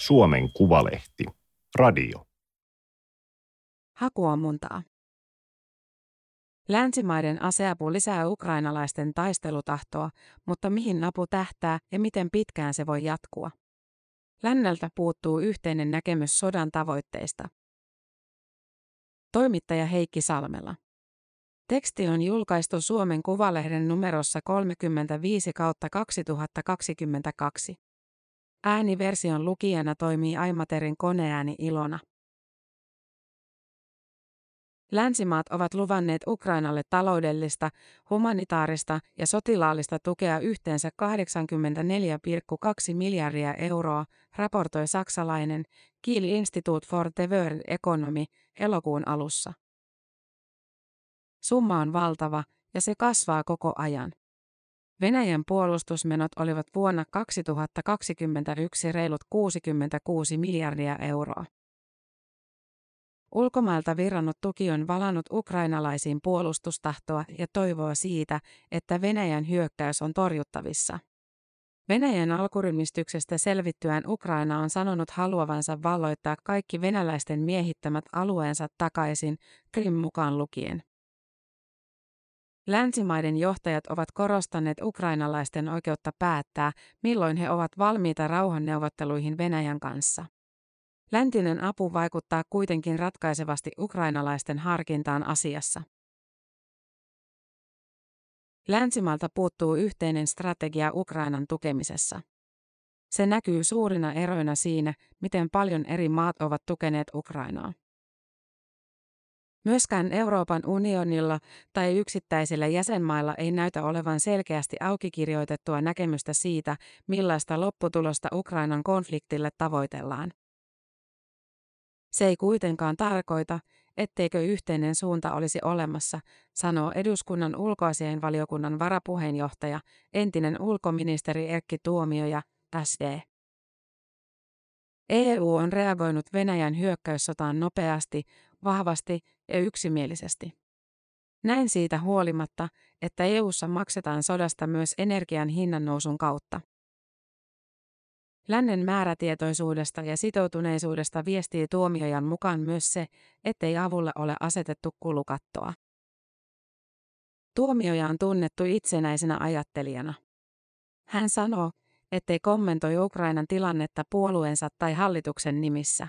Suomen Kuvalehti. Radio. Hakuammuntaa. Länsimaiden aseapu lisää ukrainalaisten taistelutahtoa, mutta mihin apu tähtää ja miten pitkään se voi jatkua? Länneltä puuttuu yhteinen näkemys sodan tavoitteista. Toimittaja Heikki Salmela. Teksti on julkaistu Suomen Kuvalehden numerossa 35 kautta 2022. Ääniversion lukijana toimii Aimaterin koneääni Ilona. Länsimaat ovat luvanneet Ukrainalle taloudellista, humanitaarista ja sotilaallista tukea yhteensä 84,2 miljardia euroa, raportoi saksalainen Kiel Institute for the World Economy elokuun alussa. Summa on valtava ja se kasvaa koko ajan. Venäjän puolustusmenot olivat vuonna 2021 reilut 66 miljardia euroa. Ulkomailta virrannut tuki on valannut ukrainalaisiin puolustustahtoa ja toivoa siitä, että Venäjän hyökkäys on torjuttavissa. Venäjän alkurymistyksestä selvittyään Ukraina on sanonut haluavansa valloittaa kaikki venäläisten miehittämät alueensa takaisin, Krim mukaan lukien. Länsimaiden johtajat ovat korostaneet ukrainalaisten oikeutta päättää, milloin he ovat valmiita rauhanneuvotteluihin Venäjän kanssa. Läntinen apu vaikuttaa kuitenkin ratkaisevasti ukrainalaisten harkintaan asiassa. Länsimalta puuttuu yhteinen strategia Ukrainan tukemisessa. Se näkyy suurina eroina siinä, miten paljon eri maat ovat tukeneet Ukrainaa. Myöskään Euroopan unionilla tai yksittäisillä jäsenmailla ei näytä olevan selkeästi aukikirjoitettua näkemystä siitä, millaista lopputulosta Ukrainan konfliktille tavoitellaan. Se ei kuitenkaan tarkoita, etteikö yhteinen suunta olisi olemassa, sanoo eduskunnan ulkoasiainvaliokunnan varapuheenjohtaja, entinen ulkoministeri Erkki Tuomioja, SD. EU on reagoinut Venäjän hyökkäyssotaan nopeasti, vahvasti ja yksimielisesti. Näin siitä huolimatta, että EU:ssa maksetaan sodasta myös energian hinnannousun kautta. Lännen määrätietoisuudesta ja sitoutuneisuudesta viestii tuomiojan mukaan myös se, ettei avulle ole asetettu kulukattoa. Tuomioja on tunnettu itsenäisenä ajattelijana. Hän sanoo, ettei kommentoi Ukrainan tilannetta puolueensa tai hallituksen nimissä.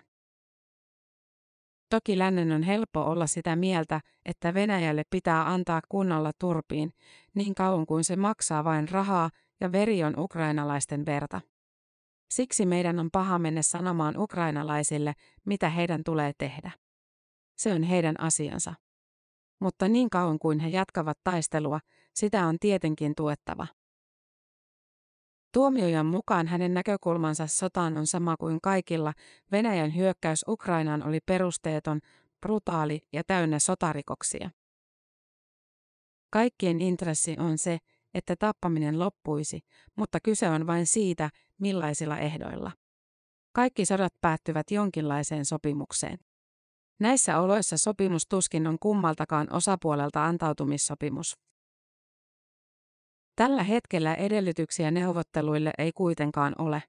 Toki lännen on helppo olla sitä mieltä, että Venäjälle pitää antaa kunnolla turpiin, niin kauan kuin se maksaa vain rahaa ja veri on ukrainalaisten verta. Siksi meidän on paha mennä sanomaan ukrainalaisille, mitä heidän tulee tehdä. Se on heidän asiansa. Mutta niin kauan kuin he jatkavat taistelua, sitä on tietenkin tuettava. Tuomiojan mukaan hänen näkökulmansa sotaan on sama kuin kaikilla. Venäjän hyökkäys Ukrainaan oli perusteeton, brutaali ja täynnä sotarikoksia. Kaikkien intressi on se, että tappaminen loppuisi, mutta kyse on vain siitä, millaisilla ehdoilla. Kaikki sodat päättyvät jonkinlaiseen sopimukseen. Näissä oloissa sopimus tuskin on kummaltakaan osapuolelta antautumissopimus. Tällä hetkellä edellytyksiä neuvotteluille ei kuitenkaan ole.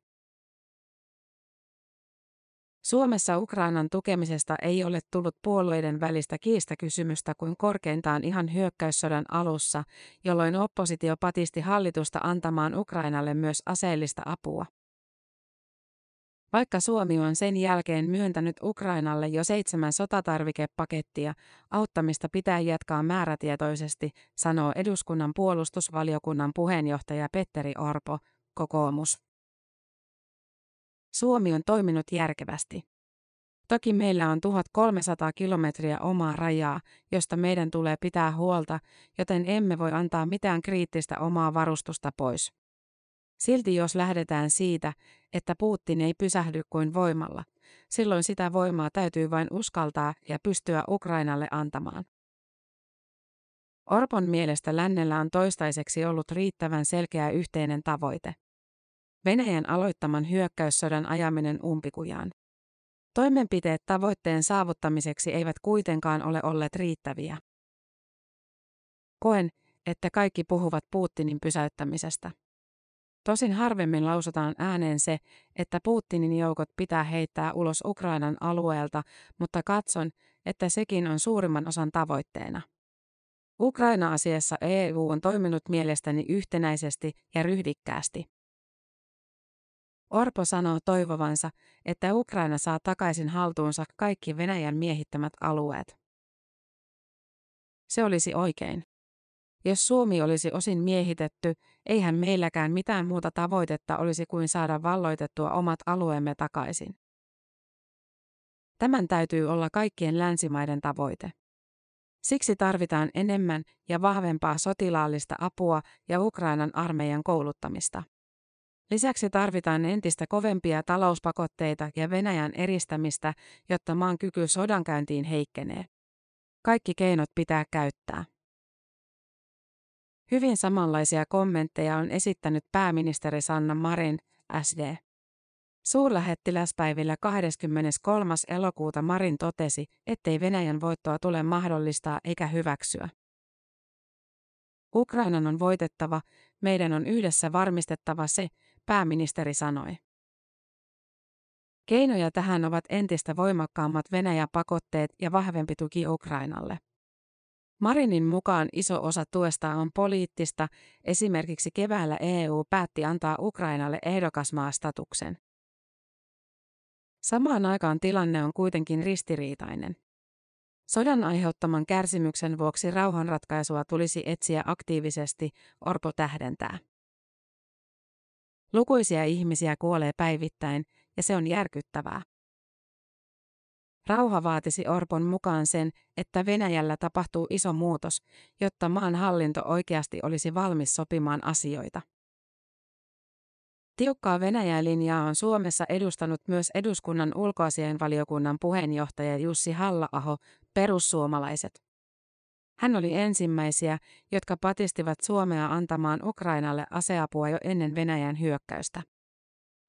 Suomessa Ukrainan tukemisesta ei ole tullut puolueiden välistä kiistakysymystä kuin korkeintaan ihan hyökkäyssodan alussa, jolloin oppositio patisti hallitusta antamaan Ukrainalle myös aseellista apua. Vaikka Suomi on sen jälkeen myöntänyt Ukrainalle jo seitsemän sotatarvikepakettia, auttamista pitää jatkaa määrätietoisesti, sanoo eduskunnan puolustusvaliokunnan puheenjohtaja Petteri Orpo, kokoomus. Suomi on toiminut järkevästi. Toki meillä on 1300 kilometriä omaa rajaa, josta meidän tulee pitää huolta, joten emme voi antaa mitään kriittistä omaa varustusta pois. Silti jos lähdetään siitä, että Putin ei pysähdy kuin voimalla, silloin sitä voimaa täytyy vain uskaltaa ja pystyä Ukrainalle antamaan. Orpon mielestä lännellä on toistaiseksi ollut riittävän selkeä yhteinen tavoite. Venäjän aloittaman hyökkäyssodan ajaminen umpikujaan. Toimenpiteet tavoitteen saavuttamiseksi eivät kuitenkaan ole olleet riittäviä. Koen, että kaikki puhuvat Putinin pysäyttämisestä. Tosin harvemmin lausutaan ääneen se, että Putinin joukot pitää heittää ulos Ukrainan alueelta, mutta katson, että sekin on suurimman osan tavoitteena. Ukraina-asiassa EU on toiminut mielestäni yhtenäisesti ja ryhdikkäästi. Orpo sanoo toivovansa, että Ukraina saa takaisin haltuunsa kaikki Venäjän miehittämät alueet. Se olisi oikein. Jos Suomi olisi osin miehitetty, eihän meilläkään mitään muuta tavoitetta olisi kuin saada valloitettua omat alueemme takaisin. Tämän täytyy olla kaikkien länsimaiden tavoite. Siksi tarvitaan enemmän ja vahvempaa sotilaallista apua ja Ukrainan armeijan kouluttamista. Lisäksi tarvitaan entistä kovempia talouspakotteita ja Venäjän eristämistä, jotta maan kyky sodankäyntiin heikkenee. Kaikki keinot pitää käyttää. Hyvin samanlaisia kommentteja on esittänyt pääministeri Sanna Marin, SD. Suurlähettiläspäivillä 23. elokuuta Marin totesi, ettei Venäjän voittoa tule mahdollistaa eikä hyväksyä. Ukrainan on voitettava, meidän on yhdessä varmistettava se, pääministeri sanoi. Keinoja tähän ovat entistä voimakkaammat Venäjä-pakotteet ja vahvempi tuki Ukrainalle. Marinin mukaan iso osa tuesta on poliittista, esimerkiksi keväällä EU päätti antaa Ukrainalle ehdokasmaastatuksen. Samaan aikaan tilanne on kuitenkin ristiriitainen. Sodan aiheuttaman kärsimyksen vuoksi rauhanratkaisua tulisi etsiä aktiivisesti, Orpo tähdentää. Lukuisia ihmisiä kuolee päivittäin, ja se on järkyttävää. Rauha vaatisi Orpon mukaan sen, että Venäjällä tapahtuu iso muutos, jotta maan hallinto oikeasti olisi valmis sopimaan asioita. Tiukkaa Venäjä-linjaa on Suomessa edustanut myös eduskunnan ulkoasiainvaliokunnan puheenjohtaja Jussi Halla-aho, perussuomalaiset. Hän oli ensimmäisiä, jotka patistivat Suomea antamaan Ukrainalle aseapua jo ennen Venäjän hyökkäystä.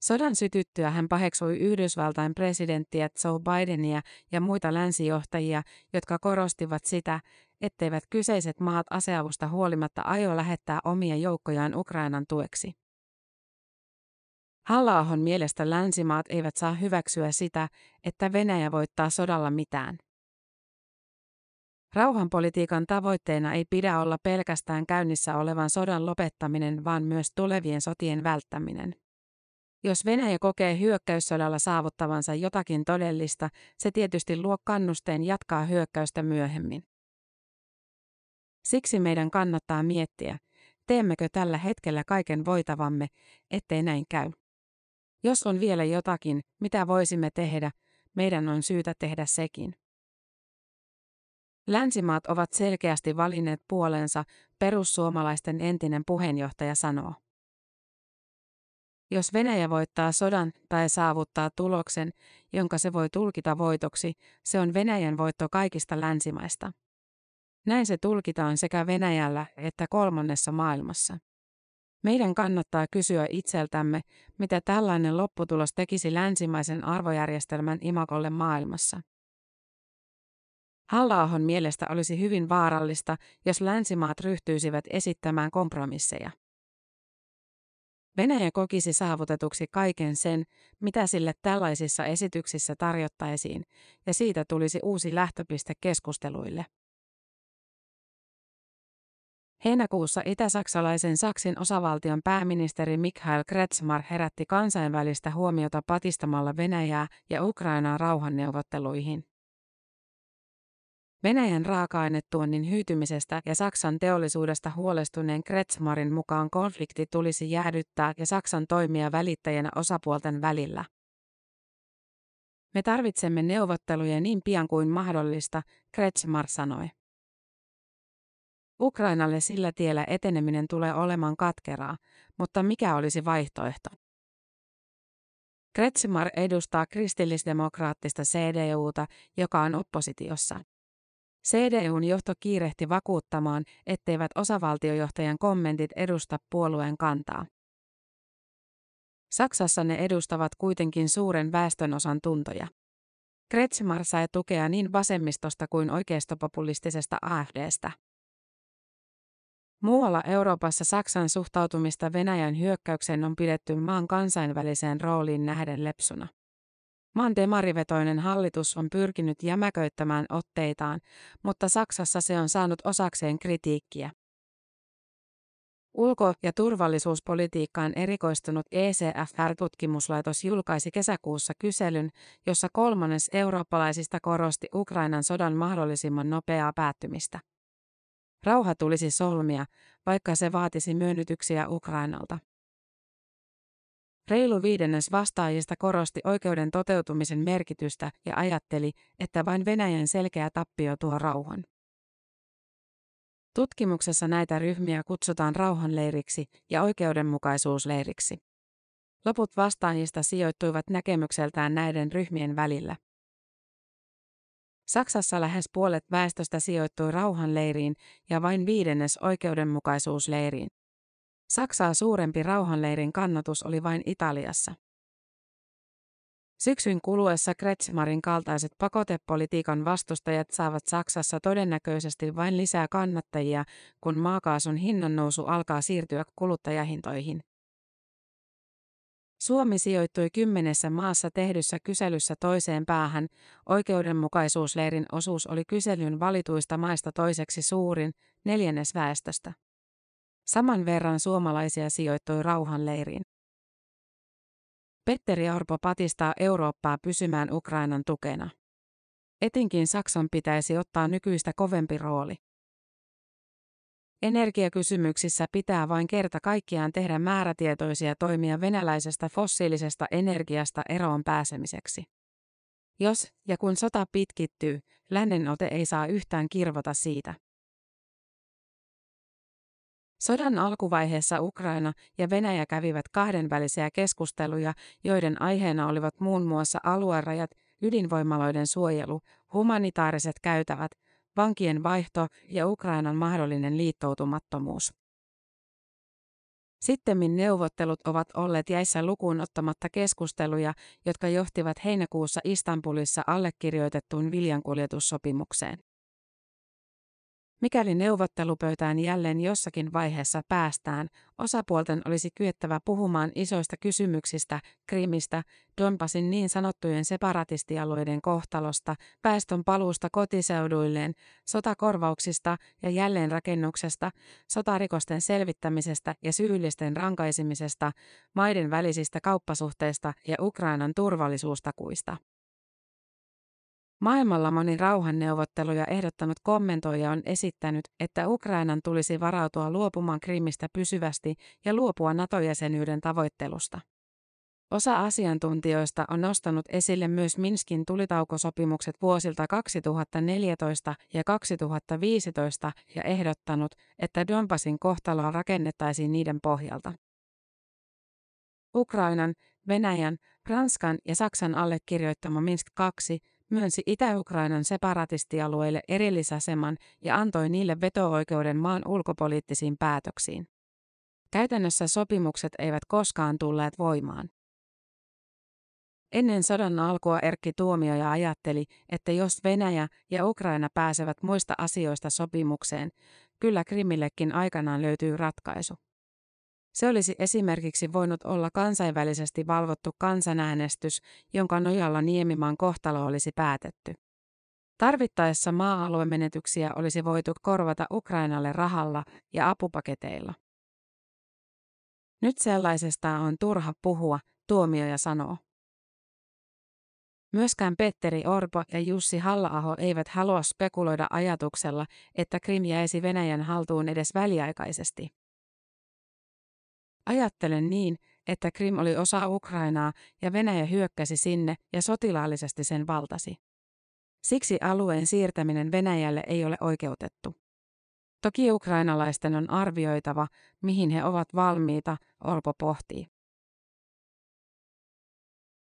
Sodan sytyttyä hän paheksui Yhdysvaltain presidenttiä Joe Bidenia ja muita länsijohtajia, jotka korostivat sitä, etteivät kyseiset maat aseavusta huolimatta aio lähettää omia joukkojaan Ukrainan tueksi. halla mielestä länsimaat eivät saa hyväksyä sitä, että Venäjä voittaa sodalla mitään. Rauhanpolitiikan tavoitteena ei pidä olla pelkästään käynnissä olevan sodan lopettaminen, vaan myös tulevien sotien välttäminen. Jos Venäjä kokee hyökkäyssodalla saavuttavansa jotakin todellista, se tietysti luo kannusteen jatkaa hyökkäystä myöhemmin. Siksi meidän kannattaa miettiä, teemmekö tällä hetkellä kaiken voitavamme, ettei näin käy. Jos on vielä jotakin, mitä voisimme tehdä, meidän on syytä tehdä sekin. Länsimaat ovat selkeästi valinneet puolensa, perussuomalaisten entinen puheenjohtaja sanoo. Jos Venäjä voittaa sodan tai saavuttaa tuloksen, jonka se voi tulkita voitoksi, se on Venäjän voitto kaikista länsimaista. Näin se tulkitaan sekä Venäjällä että kolmannessa maailmassa. Meidän kannattaa kysyä itseltämme, mitä tällainen lopputulos tekisi länsimaisen arvojärjestelmän imakolle maailmassa. halla mielestä olisi hyvin vaarallista, jos länsimaat ryhtyisivät esittämään kompromisseja. Venäjä kokisi saavutetuksi kaiken sen, mitä sille tällaisissa esityksissä tarjottaisiin, ja siitä tulisi uusi lähtöpiste keskusteluille. Heinäkuussa itä-saksalaisen Saksin osavaltion pääministeri Mikhail Kretschmar herätti kansainvälistä huomiota patistamalla Venäjää ja Ukrainaa rauhanneuvotteluihin. Venäjän raaka-ainetuonnin hyytymisestä ja Saksan teollisuudesta huolestuneen Kretschmarin mukaan konflikti tulisi jäädyttää ja Saksan toimia välittäjänä osapuolten välillä. Me tarvitsemme neuvotteluja niin pian kuin mahdollista, Kretschmar sanoi. Ukrainalle sillä tiellä eteneminen tulee olemaan katkeraa, mutta mikä olisi vaihtoehto? Kretschmar edustaa kristillisdemokraattista CDUta, joka on oppositiossa. CDUn johto kiirehti vakuuttamaan, etteivät osavaltiojohtajan kommentit edusta puolueen kantaa. Saksassa ne edustavat kuitenkin suuren väestönosan tuntoja. Kretschmar sai tukea niin vasemmistosta kuin oikeistopopulistisesta AFDstä. Muualla Euroopassa Saksan suhtautumista Venäjän hyökkäykseen on pidetty maan kansainväliseen rooliin nähden lepsuna. Maan demarivetoinen hallitus on pyrkinyt jämäköittämään otteitaan, mutta Saksassa se on saanut osakseen kritiikkiä. Ulko- ja turvallisuuspolitiikkaan erikoistunut ECFR-tutkimuslaitos julkaisi kesäkuussa kyselyn, jossa kolmannes eurooppalaisista korosti Ukrainan sodan mahdollisimman nopeaa päättymistä. Rauha tulisi solmia, vaikka se vaatisi myönnytyksiä Ukrainalta. Reilu viidennes vastaajista korosti oikeuden toteutumisen merkitystä ja ajatteli, että vain Venäjän selkeä tappio tuo rauhan. Tutkimuksessa näitä ryhmiä kutsutaan rauhanleiriksi ja oikeudenmukaisuusleiriksi. Loput vastaajista sijoittuivat näkemykseltään näiden ryhmien välillä. Saksassa lähes puolet väestöstä sijoittui rauhanleiriin ja vain viidennes oikeudenmukaisuusleiriin. Saksaa suurempi rauhanleirin kannatus oli vain Italiassa. Syksyn kuluessa Kretschmarin kaltaiset pakotepolitiikan vastustajat saavat Saksassa todennäköisesti vain lisää kannattajia, kun maakaasun hinnannousu alkaa siirtyä kuluttajahintoihin. Suomi sijoittui kymmenessä maassa tehdyssä kyselyssä toiseen päähän. Oikeudenmukaisuusleirin osuus oli kyselyn valituista maista toiseksi suurin, neljännes väestöstä. Saman verran suomalaisia sijoittui rauhanleiriin. Petteri Orpo patistaa Eurooppaa pysymään Ukrainan tukena. Etinkin Saksan pitäisi ottaa nykyistä kovempi rooli. Energiakysymyksissä pitää vain kerta kaikkiaan tehdä määrätietoisia toimia venäläisestä fossiilisesta energiasta eroon pääsemiseksi. Jos ja kun sota pitkittyy, lännen ote ei saa yhtään kirvota siitä. Sodan alkuvaiheessa Ukraina ja Venäjä kävivät kahdenvälisiä keskusteluja, joiden aiheena olivat muun muassa aluerajat, ydinvoimaloiden suojelu, humanitaariset käytävät, vankien vaihto ja Ukrainan mahdollinen liittoutumattomuus. Sittemmin neuvottelut ovat olleet jäissä lukuun ottamatta keskusteluja, jotka johtivat heinäkuussa Istanbulissa allekirjoitettuun viljankuljetussopimukseen. Mikäli neuvottelupöytään jälleen jossakin vaiheessa päästään, osapuolten olisi kyettävä puhumaan isoista kysymyksistä, Krimistä, Donbasin niin sanottujen separatistialueiden kohtalosta, päästön paluusta kotiseuduilleen, sotakorvauksista ja jälleenrakennuksesta, sotarikosten selvittämisestä ja syyllisten rankaisemisesta, maiden välisistä kauppasuhteista ja Ukrainan turvallisuustakuista. Maailmalla moni rauhanneuvotteluja ehdottanut kommentoija on esittänyt, että Ukrainan tulisi varautua luopumaan Krimistä pysyvästi ja luopua NATO-jäsenyyden tavoittelusta. Osa asiantuntijoista on nostanut esille myös Minskin tulitaukosopimukset vuosilta 2014 ja 2015 ja ehdottanut, että Donbasin kohtaloa rakennettaisiin niiden pohjalta. Ukrainan, Venäjän, Ranskan ja Saksan allekirjoittama Minsk 2 myönsi Itä-Ukrainan separatistialueille erillisaseman ja antoi niille veto-oikeuden maan ulkopoliittisiin päätöksiin. Käytännössä sopimukset eivät koskaan tulleet voimaan. Ennen sodan alkua Erkki Tuomioja ajatteli, että jos Venäjä ja Ukraina pääsevät muista asioista sopimukseen, kyllä Krimillekin aikanaan löytyy ratkaisu. Se olisi esimerkiksi voinut olla kansainvälisesti valvottu kansanäänestys, jonka nojalla Niemimaan kohtalo olisi päätetty. Tarvittaessa maa-aluemenetyksiä olisi voitu korvata Ukrainalle rahalla ja apupaketeilla. Nyt sellaisesta on turha puhua, tuomioja sanoo. Myöskään Petteri Orpo ja Jussi Hallaaho eivät halua spekuloida ajatuksella, että Krim jäisi Venäjän haltuun edes väliaikaisesti. Ajattelen niin, että Krim oli osa Ukrainaa ja Venäjä hyökkäsi sinne ja sotilaallisesti sen valtasi. Siksi alueen siirtäminen Venäjälle ei ole oikeutettu. Toki ukrainalaisten on arvioitava, mihin he ovat valmiita, Orpo pohtii.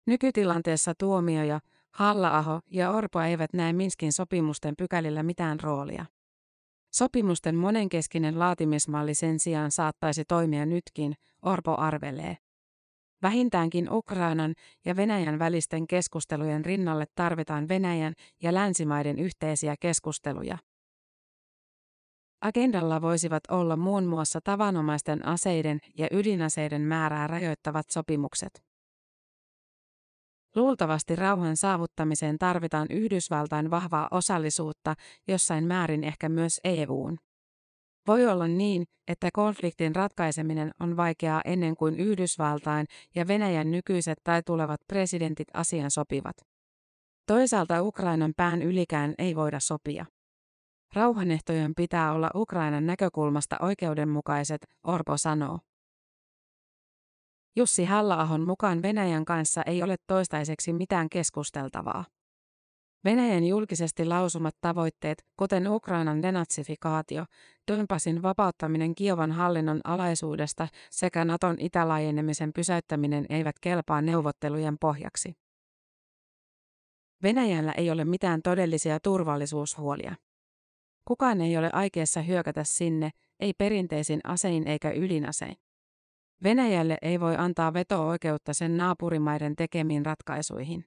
Nykytilanteessa tuomioja, Halla-aho ja Orpo eivät näe Minskin sopimusten pykälillä mitään roolia. Sopimusten monenkeskinen laatimismalli sen sijaan saattaisi toimia nytkin, Orpo arvelee. Vähintäänkin Ukrainan ja Venäjän välisten keskustelujen rinnalle tarvitaan Venäjän ja länsimaiden yhteisiä keskusteluja. Agendalla voisivat olla muun muassa tavanomaisten aseiden ja ydinaseiden määrää rajoittavat sopimukset. Luultavasti rauhan saavuttamiseen tarvitaan Yhdysvaltain vahvaa osallisuutta, jossain määrin ehkä myös EUn. Voi olla niin, että konfliktin ratkaiseminen on vaikeaa ennen kuin Yhdysvaltain ja Venäjän nykyiset tai tulevat presidentit asian sopivat. Toisaalta Ukrainan pään ylikään ei voida sopia. Rauhanehtojen pitää olla Ukrainan näkökulmasta oikeudenmukaiset, Orpo sanoo. Jussi Hallaahon mukaan Venäjän kanssa ei ole toistaiseksi mitään keskusteltavaa. Venäjän julkisesti lausumat tavoitteet, kuten Ukrainan denatsifikaatio, Donbasin vapauttaminen Kiovan hallinnon alaisuudesta sekä Naton itälaajenemisen pysäyttäminen eivät kelpaa neuvottelujen pohjaksi. Venäjällä ei ole mitään todellisia turvallisuushuolia. Kukaan ei ole aikeessa hyökätä sinne, ei perinteisin asein eikä ydinasein. Venäjälle ei voi antaa veto-oikeutta sen naapurimaiden tekemiin ratkaisuihin.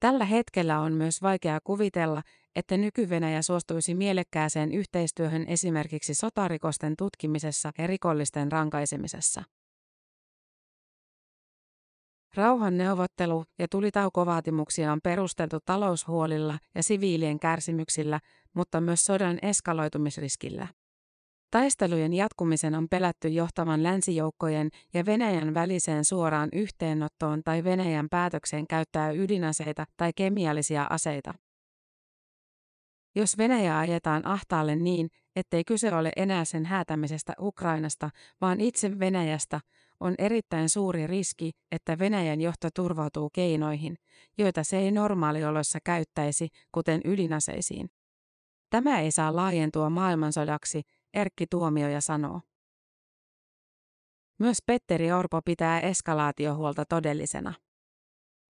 Tällä hetkellä on myös vaikea kuvitella, että nyky-Venäjä suostuisi mielekkääseen yhteistyöhön esimerkiksi sotarikosten tutkimisessa ja rikollisten rankaisemisessa. Rauhan neuvottelu- ja tulitaukovaatimuksia on perusteltu taloushuolilla ja siviilien kärsimyksillä, mutta myös sodan eskaloitumisriskillä. Taistelujen jatkumisen on pelätty johtavan länsijoukkojen ja Venäjän väliseen suoraan yhteenottoon tai Venäjän päätökseen käyttää ydinaseita tai kemiallisia aseita. Jos Venäjä ajetaan ahtaalle niin, ettei kyse ole enää sen häätämisestä Ukrainasta, vaan itse Venäjästä, on erittäin suuri riski, että Venäjän johto turvautuu keinoihin, joita se ei normaalioloissa käyttäisi, kuten ydinaseisiin. Tämä ei saa laajentua maailmansodaksi, Erkki Tuomioja sanoo. Myös Petteri Orpo pitää eskalaatiohuolta todellisena.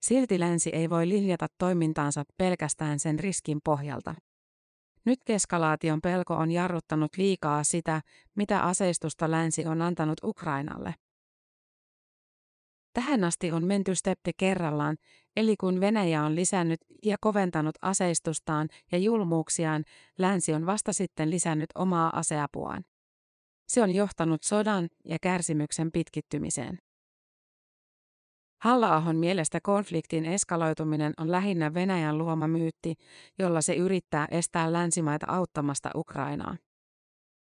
Silti länsi ei voi linjata toimintaansa pelkästään sen riskin pohjalta. Nyt keskalaation pelko on jarruttanut liikaa sitä, mitä aseistusta länsi on antanut Ukrainalle. Tähän asti on menty steppi kerrallaan, eli kun Venäjä on lisännyt ja koventanut aseistustaan ja julmuuksiaan, länsi on vasta sitten lisännyt omaa aseapuaan. Se on johtanut sodan ja kärsimyksen pitkittymiseen. Hallaahon mielestä konfliktin eskaloituminen on lähinnä Venäjän luoma myytti, jolla se yrittää estää länsimaita auttamasta Ukrainaa.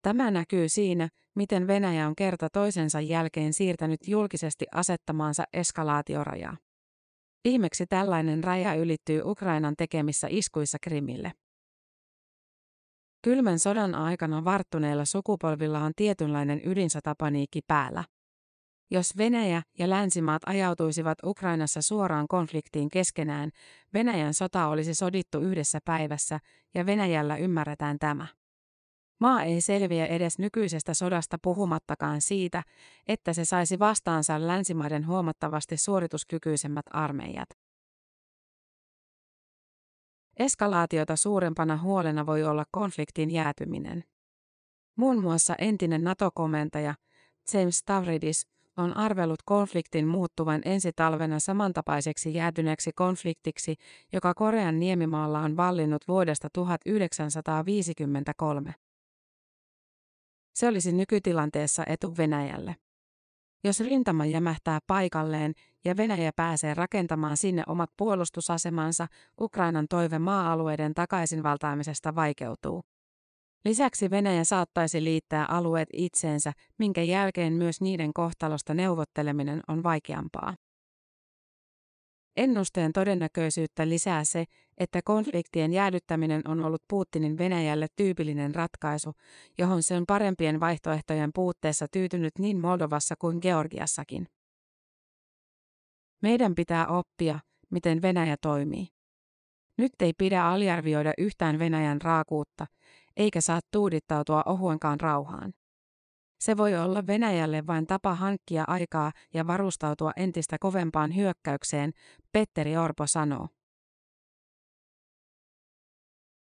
Tämä näkyy siinä, miten Venäjä on kerta toisensa jälkeen siirtänyt julkisesti asettamaansa eskalaatiorajaa. Viimeksi tällainen raja ylittyy Ukrainan tekemissä iskuissa Krimille. Kylmän sodan aikana varttuneilla sukupolvilla on tietynlainen ydinsotapaniikki päällä. Jos Venäjä ja länsimaat ajautuisivat Ukrainassa suoraan konfliktiin keskenään, Venäjän sota olisi sodittu yhdessä päivässä ja Venäjällä ymmärretään tämä. Maa ei selviä edes nykyisestä sodasta puhumattakaan siitä, että se saisi vastaansa länsimaiden huomattavasti suorituskykyisemmät armeijat. Eskalaatiota suurempana huolena voi olla konfliktin jäätyminen. Muun muassa entinen NATO-komentaja James Stavridis on arvellut konfliktin muuttuvan ensi talvena samantapaiseksi jäätyneeksi konfliktiksi, joka Korean niemimaalla on vallinnut vuodesta 1953. Se olisi nykytilanteessa etu Venäjälle. Jos rintama jämähtää paikalleen ja Venäjä pääsee rakentamaan sinne omat puolustusasemansa, Ukrainan toive maa-alueiden takaisinvaltaamisesta vaikeutuu. Lisäksi Venäjä saattaisi liittää alueet itseensä, minkä jälkeen myös niiden kohtalosta neuvotteleminen on vaikeampaa. Ennusteen todennäköisyyttä lisää se, että konfliktien jäädyttäminen on ollut Putinin Venäjälle tyypillinen ratkaisu, johon se on parempien vaihtoehtojen puutteessa tyytynyt niin Moldovassa kuin Georgiassakin. Meidän pitää oppia, miten Venäjä toimii. Nyt ei pidä aliarvioida yhtään Venäjän raakuutta, eikä saa tuudittautua ohuenkaan rauhaan. Se voi olla Venäjälle vain tapa hankkia aikaa ja varustautua entistä kovempaan hyökkäykseen, Petteri Orpo sanoo.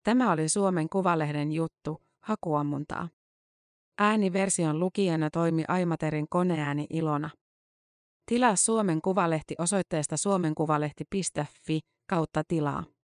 Tämä oli Suomen Kuvalehden juttu, hakuammuntaa. Ääniversion lukijana toimi Aimaterin koneääni Ilona. Tilaa Suomen Kuvalehti osoitteesta suomenkuvalehti.fi kautta tilaa.